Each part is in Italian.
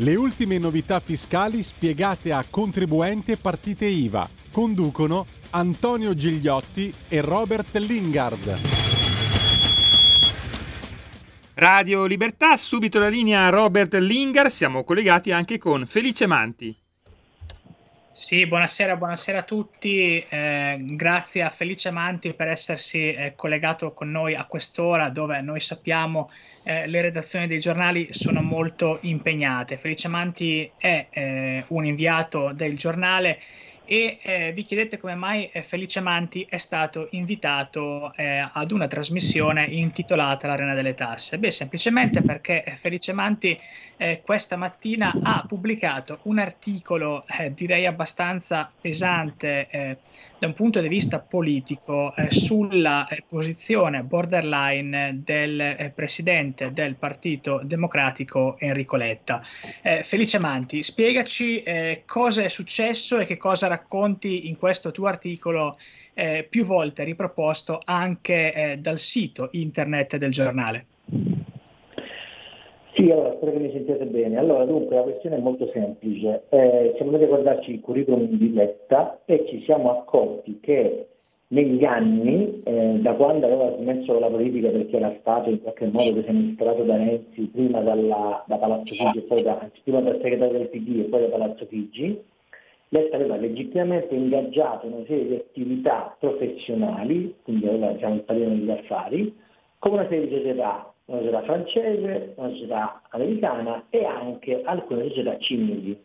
le ultime novità fiscali spiegate a contribuenti e partite IVA. Conducono Antonio Gigliotti e Robert Lingard. Radio Libertà, subito la linea Robert Lingard, siamo collegati anche con Felice Manti. Sì, buonasera, buonasera a tutti. Eh, grazie a Felice Manti per essersi eh, collegato con noi a quest'ora dove noi sappiamo eh, le redazioni dei giornali sono molto impegnate. Felice Manti è eh, un inviato del giornale e eh, vi chiedete come mai eh, Felice Manti è stato invitato eh, ad una trasmissione intitolata L'Arena delle Tasse. Beh, semplicemente perché eh, Felice Manti eh, questa mattina ha pubblicato un articolo, eh, direi abbastanza pesante da un punto di vista politico, sulla posizione borderline del presidente del Partito Democratico Enrico Letta. Felice Manti, spiegaci cosa è successo e che cosa racconta racconti in questo tuo articolo eh, più volte riproposto anche eh, dal sito internet del giornale. Sì, allora, spero che mi sentiate bene. Allora, dunque, la questione è molto semplice. Eh, siamo andati a guardarci il curriculum di Letta e ci siamo accorti che negli anni, eh, da quando aveva smesso la politica perché era stato in qualche modo deseministrato da Renzi, prima dalla, da Palazzo Figi, poi da, prima dal segretario del PD e poi da Palazzo Figi, lei aveva legittimamente ingaggiato una serie di attività professionali, quindi aveva diciamo, il padrino degli affari, con una serie di società, una società francese, una società americana e anche alcune società cinesi.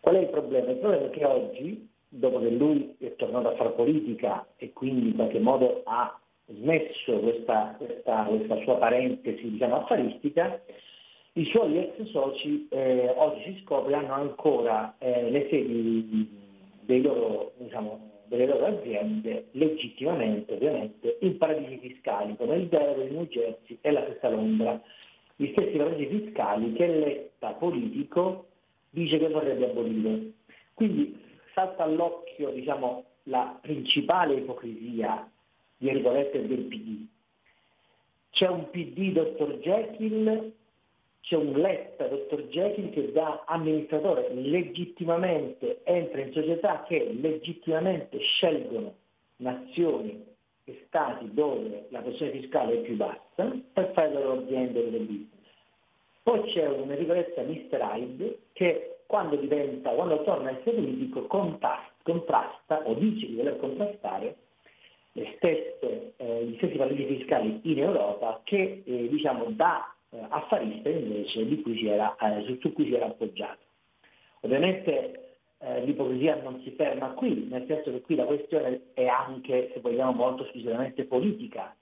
Qual è il problema? Il problema è che oggi, dopo che lui è tornato a fare politica e quindi in qualche modo ha smesso questa, questa, questa sua parentesi diciamo, affaristica, i suoi ex soci eh, oggi si scopre hanno ancora eh, le sedi loro, diciamo, delle loro aziende legittimamente ovviamente in paradisi fiscali come il Delaware, il New Jersey e la stessa Londra, gli stessi paradisi fiscali che l'etta politico dice che vorrebbe abolire. Quindi salta all'occhio diciamo, la principale ipocrisia di del PD. C'è un PD dottor Jekyll c'è un Letta, dottor Jekyll, che da amministratore legittimamente entra in società che legittimamente scelgono nazioni e stati dove la pressione fiscale è più bassa per fare le loro aziende e le business. Poi c'è un Enrico Letta Mr. Hyde che quando diventa, quando torna a essere politico contrasta o dice di voler contrastare stesse, eh, gli stessi paradisi fiscali in Europa che eh, diciamo, da eh, affarista invece cui era, eh, su cui si era appoggiato. Ovviamente eh, l'ipocrisia non si ferma qui, nel senso che qui la questione è anche, se vogliamo, molto squisitamente politica.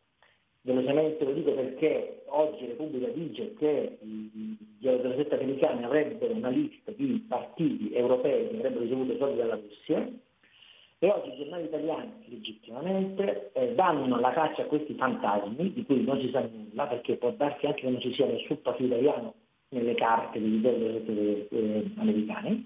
Velocemente lo dico perché oggi Repubblica dice che gli autorità americani avrebbero una lista di partiti europei che avrebbero ricevuto soldi dalla Russia, e oggi i giornali italiani legittimamente eh, danno la caccia a questi fantasmi di cui non si sa nulla, perché può darsi anche che non ci sia nessun partito italiano nelle carte delle eh, americane,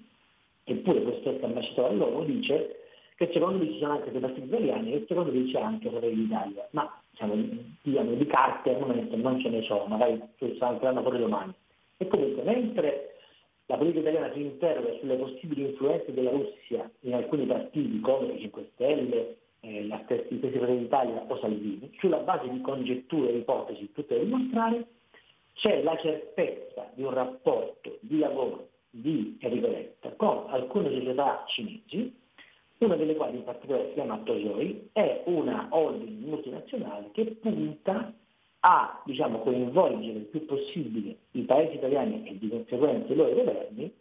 eppure questo ambasciatore loro dice che secondo lui ci sono anche dei partiti italiani e secondo lui c'è anche Fratelli d'Italia, ma diciamo, diciamo, di carte al momento non ce ne sono, magari ci saranno fuori domani. E comunque mentre la politica italiana si interroga sulle possibili influenze della Russia in alcuni partiti come i 5 Stelle, eh, la stessa Fratelli d'Italia o Salvini, sulla base di congetture e ipotesi tutte da dimostrare, c'è la certezza di un rapporto di lavoro di Enrico Letta con alcune società cinesi, una delle quali in particolare si chiama Tosoi, è una holding multinazionale che punta a diciamo, coinvolgere il più possibile i paesi italiani e di conseguenza i loro governi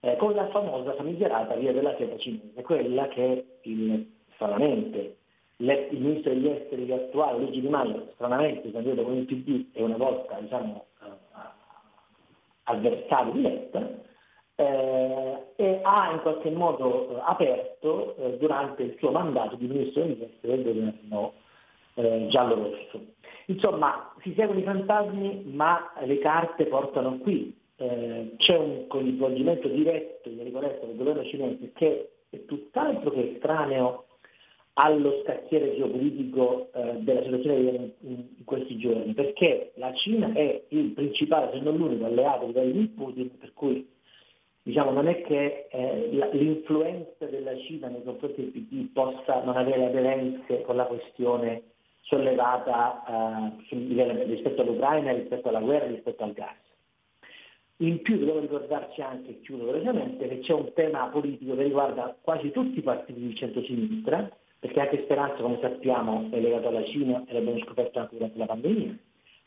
eh, con la famosa famigerata via della seta cinese, quella che il, stranamente il ministro degli esteri attuale Luigi Di Maio, stranamente candidato con il PD e una volta diciamo, avversario di Letta, ha in qualche modo eh, aperto eh, durante il suo mandato di ministro degli esteri del governo eh, giallo-rosso. Insomma, si seguono i fantasmi, ma le carte portano qui. Eh, c'è un coinvolgimento diretto, mi ricordo, del governo cinese che è tutt'altro che estraneo allo scacchiere geopolitico eh, della situazione in, questi giorni, perché la Cina è il principale, se non l'unico, alleato di Vladimir Putin, per cui diciamo, non è che eh, l'influenza della Cina nei confronti del PD possa non avere aderenze con la questione sollevata eh, rispetto all'Ucraina, rispetto alla guerra, rispetto al gas. In più dobbiamo ricordarci anche, chiudo velocemente, che c'è un tema politico che riguarda quasi tutti i partiti di centro-sinistra, perché anche Speranza, come sappiamo, è legato alla Cina e l'abbiamo scoperto anche durante la pandemia.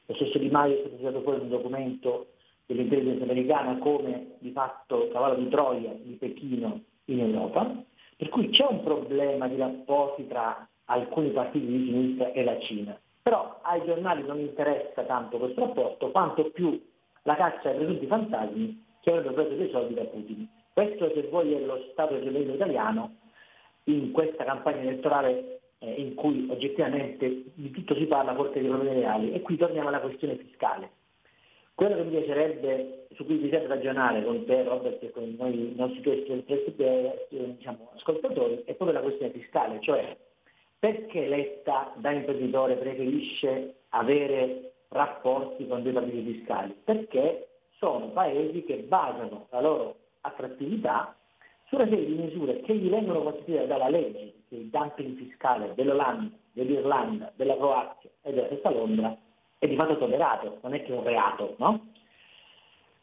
Lo stesso Di Maio è stato tirato fuori un documento dell'intelligenza americana come di fatto cavallo di Troia di Pechino in Europa, per cui c'è un problema di rapporti tra alcuni partiti di sinistra e la Cina. Però ai giornali non interessa tanto questo rapporto quanto più la caccia ai presunti fantasmi che avrebbero preso dei soldi da Putin. Questo se vuoi è lo stato governo italiano in questa campagna elettorale eh, in cui oggettivamente di tutto si parla forse di problemi reali. E qui torniamo alla questione fiscale. Quello che mi piacerebbe, su cui serve ragionare con te Robert e con noi, i nostri eh, diciamo, ascoltatori, è proprio la questione fiscale, cioè perché Letta da imprenditore preferisce avere rapporti con dei partiti fiscali? Perché sono paesi che basano la loro attrattività su una serie di misure che gli vengono consentite dalla legge, il dumping fiscale dell'Olanda, dell'Irlanda, della Croazia e della stessa Londra è di fatto tollerato, non è che è un reato, no?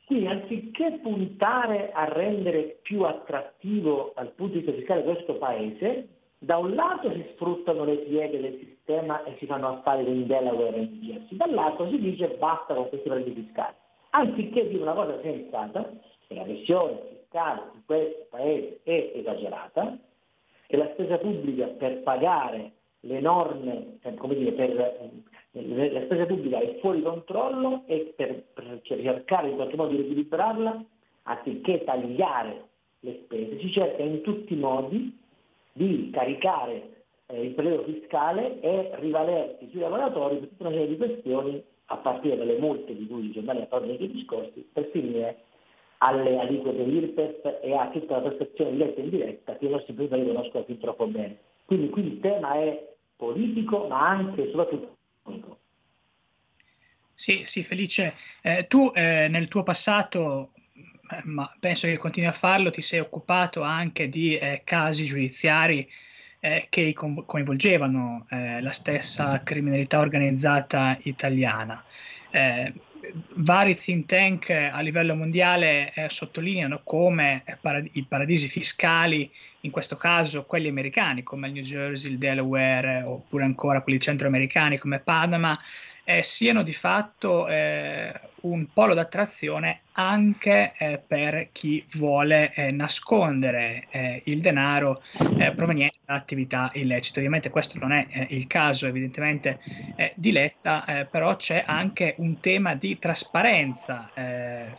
Quindi anziché puntare a rendere più attrattivo dal punto di vista fiscale questo paese, da un lato si sfruttano le pieghe del sistema e si fanno affari con Delaware e New Jersey, dall'altro si dice basta con questi paradisi fiscali. Anziché dire una cosa sensata, che la pressione fiscale in questo paese è esagerata, che la spesa pubblica per pagare le norme, come dire, per, la spesa pubblica è fuori controllo e per, per cercare in qualche modo di riequilibrarla, anziché tagliare le spese, si cerca in tutti i modi di caricare eh, il periodo fiscale e rivalersi sui lavoratori per tutta una serie di questioni, a partire dalle multe di cui i giornali hanno parlato nei discorsi, per finire alle aliquote IRPEF e a tutta la tassazione diretta e indiretta che i nostri imprenditori conoscono fin troppo bene. Quindi qui il tema è politico ma anche e soprattutto. Sì, sì, Felice, eh, tu eh, nel tuo passato, eh, ma penso che continui a farlo, ti sei occupato anche di eh, casi giudiziari eh, che coinvolgevano eh, la stessa criminalità organizzata italiana. Vari think tank a livello mondiale eh, sottolineano come eh, parad- i paradisi fiscali, in questo caso quelli americani come il New Jersey, il Delaware, oppure ancora quelli centroamericani come Panama, eh, siano di fatto eh, un polo d'attrazione anche eh, per chi vuole eh, nascondere eh, il denaro eh, proveniente da attività illecite. Ovviamente questo non è il caso evidentemente di Letta, però c'è anche un tema di trasparenza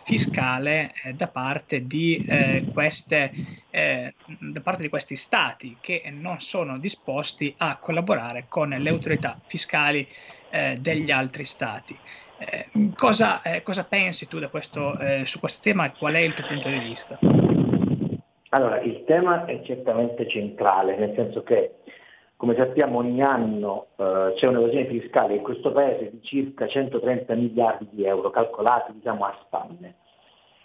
fiscale da parte di queste da parte di questi stati che non sono disposti a collaborare con le autorità fiscali eh, degli altri stati. Eh, cosa, eh, cosa, pensi tu questo, eh, su questo tema e qual è il tuo punto di vista? Allora, il tema è certamente centrale, nel senso che, come sappiamo, ogni anno eh, c'è un'evasione fiscale in questo paese di circa 130 miliardi di euro, calcolati diciamo, a spanne.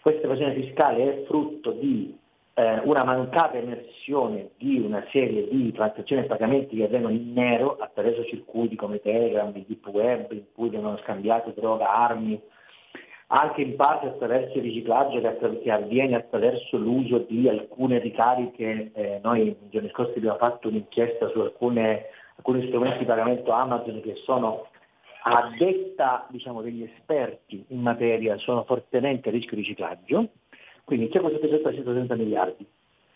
Questa evasione fiscale è frutto di eh, una mancata emersione di una serie di transazioni e pagamenti che avvengono in nero attraverso circuiti come Telegram, il deep web, in cui vengono scambiate droga, armi, anche in parte attraverso il riciclaggio che, che avviene attraverso l'uso di alcune ricariche. Eh, noi nei giorni scorsi abbiamo fatto un'inchiesta su alcune, alcuni strumenti di pagamento Amazon che sono a detta diciamo, degli esperti in materia sono fortemente a rischio di riciclaggio quindi c'è questo tesoretto da 130 miliardi.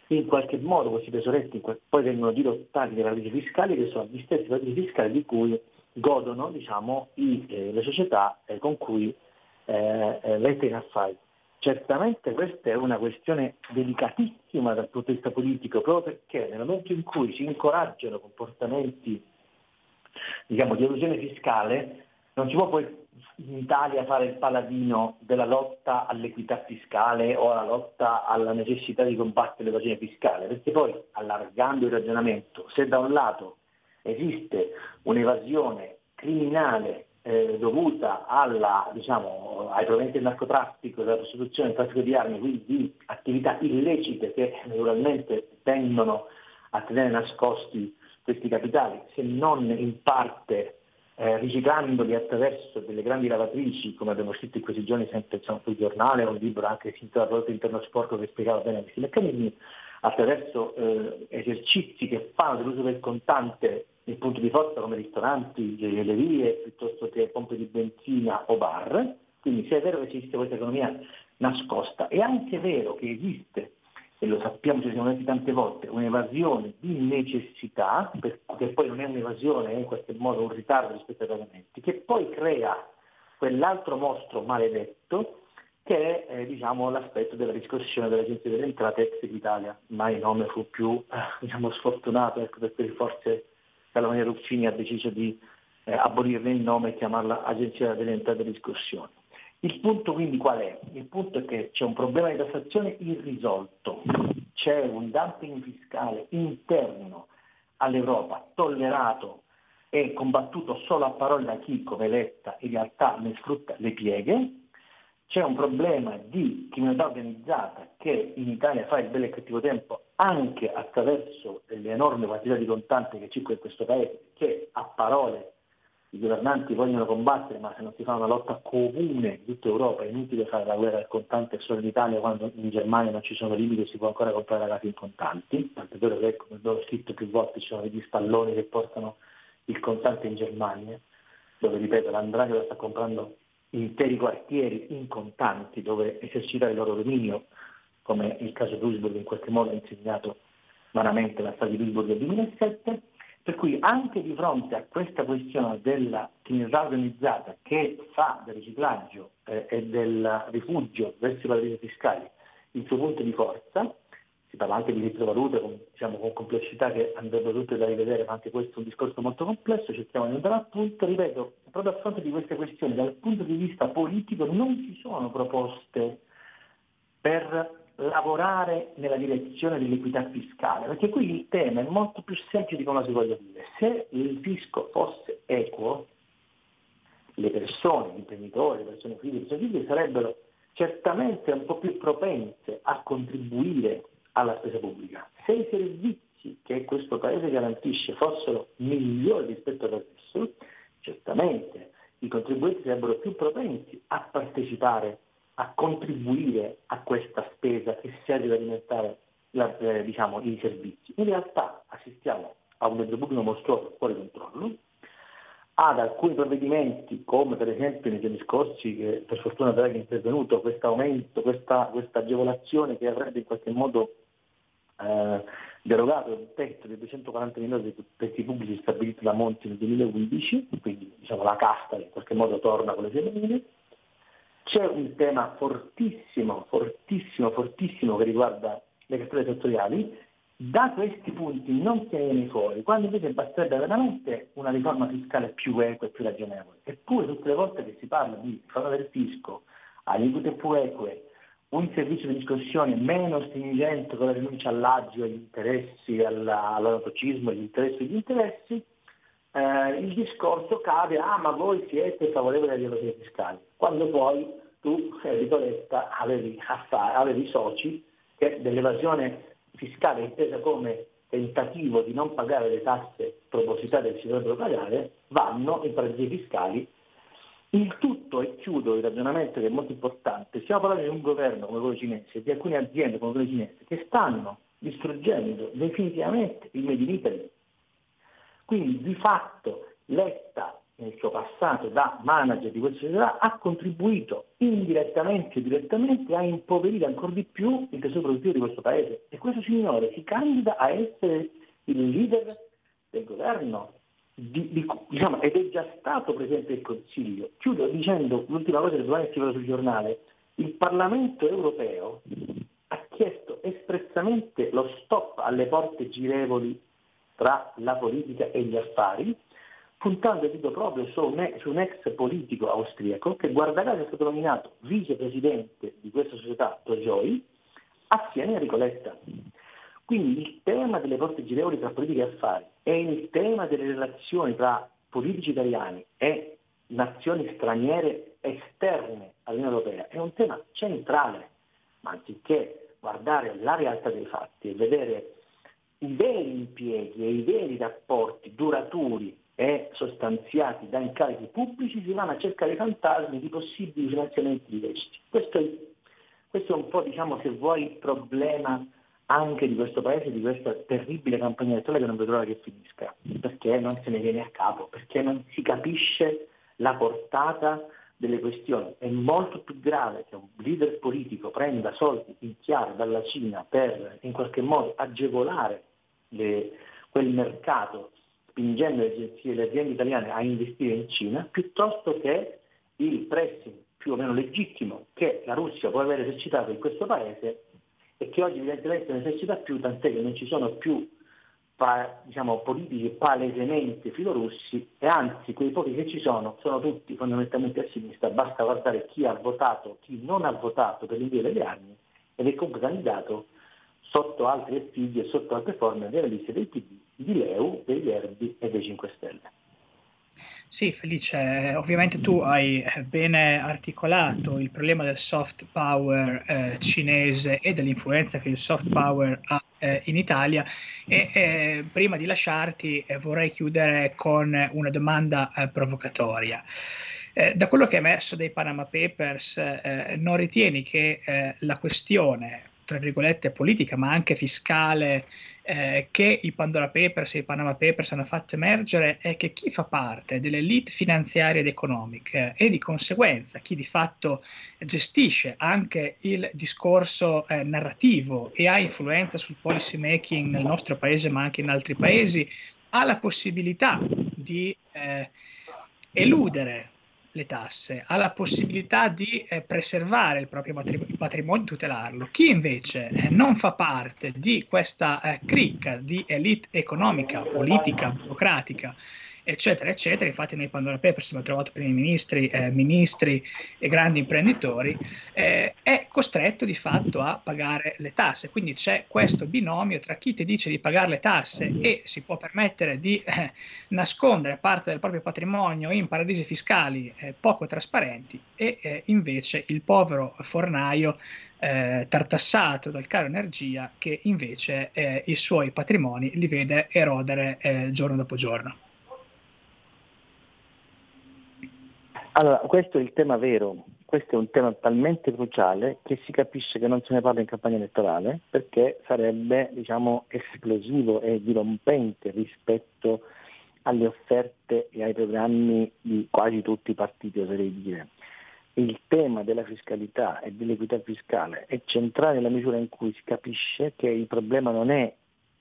In qualche modo questi tesoretti poi vengono dirottati dai paradisi fiscali che sono gli stessi paradisi fiscali di cui godono diciamo, i, eh, le società eh, con cui eh, eh, lette in affari. Certamente questa è una questione delicatissima dal punto di vista politico, proprio perché nel momento in cui si incoraggiano comportamenti diciamo, di erosione fiscale, non si può poi in Italia fare il paladino della lotta all'equità fiscale o alla lotta alla necessità di combattere l'evasione fiscale, perché poi allargando il ragionamento, se da un lato esiste un'evasione criminale eh, dovuta alla, diciamo, ai proventi del narcotraffico, della prostituzione, del traffico di armi, quindi di attività illecite che naturalmente tendono a tenere nascosti questi capitali, se non in parte eh, riciclandoli attraverso delle grandi lavatrici, come abbiamo scritto in questi giorni sempre diciamo, sul giornale, un libro anche scritto dal prodotto interno sporco che spiegava bene questi meccanismi, attraverso eh, esercizi che fanno dell'uso del contante il punto di forza come ristoranti, gioiellerie, piuttosto che pompe di benzina o bar. Quindi se è vero che esiste questa economia nascosta, è anche vero che esiste e lo sappiamo, ci siamo detti tante volte, un'evasione di necessità, che poi non è un'evasione, è in qualche modo un ritardo rispetto ai pagamenti, che poi crea quell'altro mostro maledetto che è eh, diciamo, l'aspetto della riscossione dell'Agenzia delle Entrate ex Italia. Mai il nome fu più eh, diciamo, sfortunato, ecco, per cui forse Calvania Ruffini ha deciso di eh, abolirne il nome e chiamarla Agenzia delle Entrate e Riscossione. Il punto quindi qual è? Il punto è che c'è un problema di tassazione irrisolto, c'è un dumping fiscale interno all'Europa tollerato e combattuto solo a parole da chi come Letta in realtà ne sfrutta le pieghe, c'è un problema di criminalità organizzata che in Italia fa il bello e cattivo tempo anche attraverso le enormi quantità di contanti che circola in questo paese, che a parole i governanti vogliono combattere, ma se non si fa una lotta comune di tutta Europa è inutile fare la guerra del contante solo in Italia quando in Germania non ci sono limiti e si può ancora comprare la casa in contanti, tant'è vero che come ho scritto più volte ci sono degli stalloni che portano il contante in Germania, dove ripeto l'Andrangheta sta comprando interi quartieri in contanti dove esercitare il loro dominio, come il caso Duisburg in qualche modo ha insegnato vanamente la storia di Duisburg del 2007, per cui anche di fronte a questa questione della criminalità organizzata che fa del riciclaggio eh, e del rifugio verso i paradisi fiscali il suo punto di forza, si parla anche di criptovalute con, diciamo, con complessità che andrebbero tutte da rivedere, ma anche questo è un discorso molto complesso, cerchiamo di andare a punto, ripeto, proprio a fronte di queste questioni, dal punto di vista politico non ci sono proposte per lavorare nella direzione dell'equità fiscale, perché qui il tema è molto più semplice di come si voglia dire. Se il fisco fosse equo, le persone, gli imprenditori, le persone fisiche, le persone fisiche sarebbero certamente un po' più propense a contribuire alla spesa pubblica. Se i servizi che questo Paese garantisce fossero migliori rispetto ad adesso, certamente i contribuenti sarebbero più propensi a partecipare a contribuire a questa spesa che serve ad alimentare la, eh, diciamo, i servizi. In realtà assistiamo a un debito pubblico mostruoso fuori controllo, ad alcuni provvedimenti, come per esempio nei giorni scorsi, che per fortuna Draghi è intervenuto, questo aumento, questa, questa, agevolazione che avrebbe in qualche modo eh, derogato il tetto dei 240 milioni di pezzi pubblici stabilito da Monti nel 2015, quindi diciamo, la casta in qualche modo torna con le sue c'è un tema fortissimo, fortissimo, fortissimo che riguarda le cartelle settoriali, da questi punti non si viene fuori, quando invece basterebbe veramente una riforma fiscale più equa e più ragionevole. Eppure tutte le volte che si parla di riforma del fisco, aliquote più eque, un servizio di discussione meno stringente con la rinuncia all'agio, agli interessi, all'autocismo, agli interessi agli interessi, eh, il discorso cade, ah ma voi siete favorevoli alle evasioni fiscali, quando poi tu, Enrico Letta, avevi, avevi soci che dell'evasione fiscale intesa come tentativo di non pagare le tasse propositate che si dovrebbero pagare, vanno in paradisi fiscali. Il tutto, e chiudo il ragionamento che è molto importante, stiamo parlando di un governo come quello cinese, di alcune aziende come quelle cinesi, che stanno distruggendo definitivamente il Made in Italy, quindi di fatto Letta nel suo passato da manager di questa società ha contribuito indirettamente o direttamente a impoverire ancora di più il tesoro produttivo di questo paese. E questo signore si candida a essere il leader del governo di, di, diciamo, ed è già stato Presidente del Consiglio. Chiudo dicendo l'ultima cosa che domani scriverò sul giornale. il Parlamento europeo ha chiesto espressamente lo stop alle porte girevoli tra la politica e gli affari, puntando il dito proprio su un, ex politico austriaco che guarda caso è stato nominato vicepresidente di questa società Togioi assieme a Enrico Letta. Quindi il tema delle porte girevoli tra politica e affari e il tema delle relazioni tra politici italiani e nazioni straniere esterne all'Unione Europea è un tema centrale, ma anziché guardare la realtà dei fatti e vedere i veri impieghi e i veri rapporti duraturi e sostanziati da incarichi pubblici, si vanno a cercare fantasmi di possibili finanziamenti illeciti. Questo questo è un po', diciamo, se vuoi, il problema anche di questo paese, di questa terribile campagna elettorale che non vedo l'ora che finisca, perché non se ne viene a capo, perché non si capisce la portata delle questioni. È molto più grave che un leader politico prenda soldi in chiaro dalla Cina per in qualche modo agevolare le, quel mercato, spingendo le le aziende italiane a investire in Cina, piuttosto che il pressing più o meno legittimo che la Russia può aver esercitato in questo paese e che oggi evidentemente non esercita più, tant'è che non ci sono più pa, diciamo, politici palesemente filorussi e anzi quei pochi che ci sono sono tutti fondamentalmente a sinistra, basta guardare chi ha votato, chi non ha votato per l'invio delle armi ed è comunque candidato sotto altri effigli e sotto altre forme delle liste del PD, di Leu, dei Verdi e dei 5 Stelle. Sì, Felice, ovviamente tu hai eh, bene articolato il problema del soft power eh, cinese e dell'influenza che il soft power ha eh, in Italia e eh, prima di lasciarti eh, vorrei chiudere con una domanda eh, provocatoria. da quello che è emerso dai Panama Papers, non ritieni che la questione tra virgolette, politica, ma anche fiscale eh, che i Pandora Papers e i Panama Papers hanno fatto emergere è che chi fa parte dell'elite finanziaria ed economica e di conseguenza chi di fatto gestisce anche il discorso eh, narrativo e ha influenza sul policy making nel nostro paese ma anche in altri paesi, ha la possibilità di eh, eludere le tasse, ha la possibilità di eh, preservare il proprio patrimonio, tutelarlo. Chi invece eh, non fa parte di questa eh, cricca di elite economica, politica, burocratica, eccetera, eccetera. Infatti nei Pandora Papers abbiamo trovato primi ministri, eh, ministri e grandi imprenditori, eh, è costretto di fatto a pagare le tasse. Quindi c'è questo binomio tra chi ti dice di pagare le tasse e si può permettere di eh, nascondere parte del proprio patrimonio in paradisi fiscali eh, poco trasparenti e eh, invece il povero fornaio eh, tartassato dal caro energia che invece eh, i suoi patrimoni li vede erodere eh, giorno dopo giorno. Allora, questo è il tema vero, questo è un tema talmente cruciale che si capisce che non se ne parla in campagna elettorale perché sarebbe diciamo, esplosivo e dirompente rispetto alle offerte e ai programmi di quasi tutti i partiti, oserei dire. Il tema della fiscalità e dell'equità fiscale è centrale nella misura in cui si capisce che il problema non è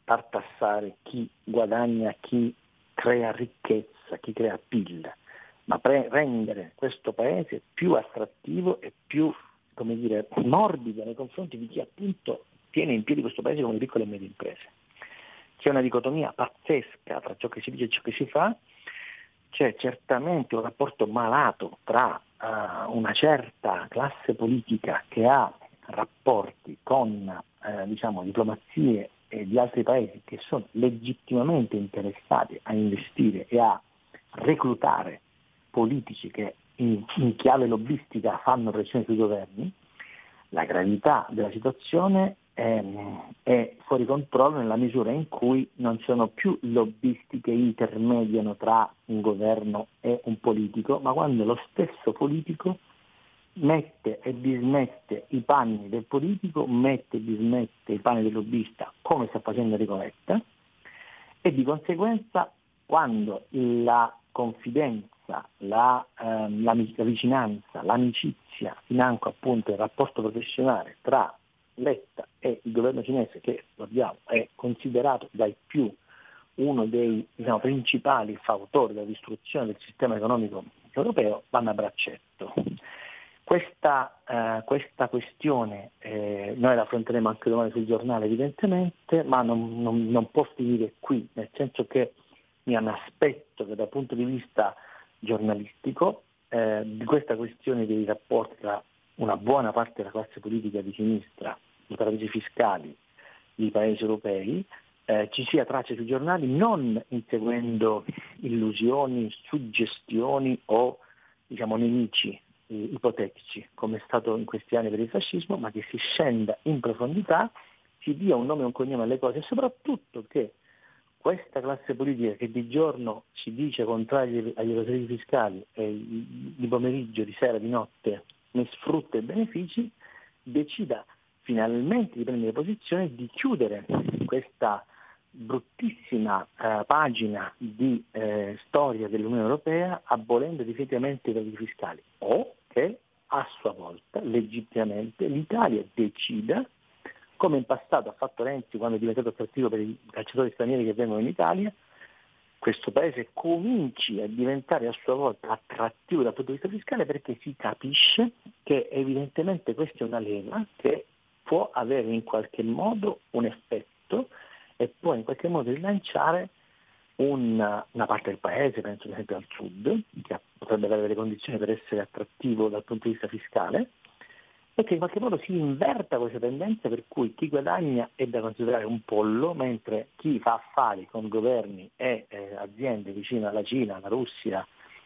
tartassare chi guadagna, chi crea ricchezza, chi crea PIL ma pre- rendere questo paese più attrattivo e più come dire, morbido nei confronti di chi appunto tiene in piedi questo paese come le piccole e medie imprese. C'è una dicotomia pazzesca tra ciò che si dice e ciò che si fa, c'è certamente un rapporto malato tra uh, una certa classe politica che ha rapporti con uh, diciamo, diplomazie di altri paesi che sono legittimamente interessati a investire e a reclutare politici che in, in chiave lobbistica fanno pressione sui governi, la gravità della situazione è, è, fuori controllo nella misura in cui non sono più lobbisti che intermediano tra un governo e un politico, ma quando lo stesso politico mette e dismette i panni del politico, mette e dismette i panni del lobbista, come sta facendo Ricoletta, e di conseguenza quando la confidenza la, ehm, la, vicinanza, l'amicizia, financo appunto il rapporto professionale tra Letta e il governo cinese, che ricordiamo è considerato dai più uno dei diciamo, principali fautori della distruzione del sistema economico europeo, vanno a braccetto. Questa, eh, questa questione eh, noi la affronteremo anche domani sul giornale evidentemente, ma non, non, non, può finire qui, nel senso che mi aspetto che dal punto di vista giornalistico eh, di questa questione dei rapporti tra una buona parte della classe politica di sinistra, i paradisi fiscali, i paesi europei, eh, ci sia traccia sui giornali non inseguendo illusioni, suggestioni o diciamo, nemici eh, ipotetici, come è stato in questi anni per il fascismo, ma che si scenda in profondità, si dia un nome e un cognome alle cose e soprattutto che questa classe politica che di giorno si dice contraria agli evasori fiscali e di pomeriggio, di sera, di notte ne sfrutta i benefici, decida finalmente di prendere posizione di chiudere questa bruttissima eh, pagina di eh, storia dell'Unione Europea abolendo definitivamente i paradisi fiscali. O che a sua volta legittimamente l'Italia decida come in passato ha fatto Renzi quando è diventato attrattivo per i calciatori stranieri che vengono in Italia questo paese cominci a diventare a sua volta attrattivo dal punto di vista fiscale perché si capisce che evidentemente questa è una leva che può avere in qualche modo un effetto e può in qualche modo rilanciare una, una parte del paese, penso ad esempio al sud, che potrebbe avere delle condizioni per essere attrattivo dal punto di vista fiscale, e che in qualche modo si inverta questa tendenza per cui chi guadagna è da considerare un pollo, mentre chi fa affari con governi e eh, aziende vicine alla Cina, alla Russia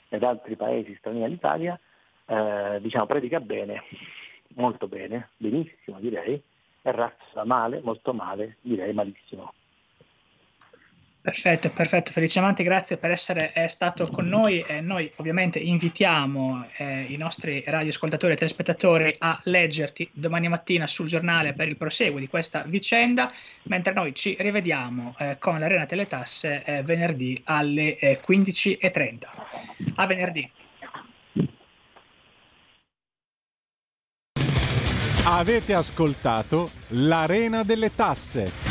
ed altri paesi stranieri all'Italia, eh, diciamo, predica bene, molto bene, benissimo direi, e razza male, molto male, direi malissimo. Perfetto, perfetto. Felice Amanti, grazie per essere eh, stato con noi. Eh, noi ovviamente invitiamo eh, i nostri radioascoltatori e telespettatori a leggerti domani mattina sul giornale per il proseguo di questa vicenda, mentre noi ci rivediamo eh, con l'Arena Teletasse eh, venerdì alle 15.30. Eh, a venerdì. Avete ascoltato l'Arena delle Tasse.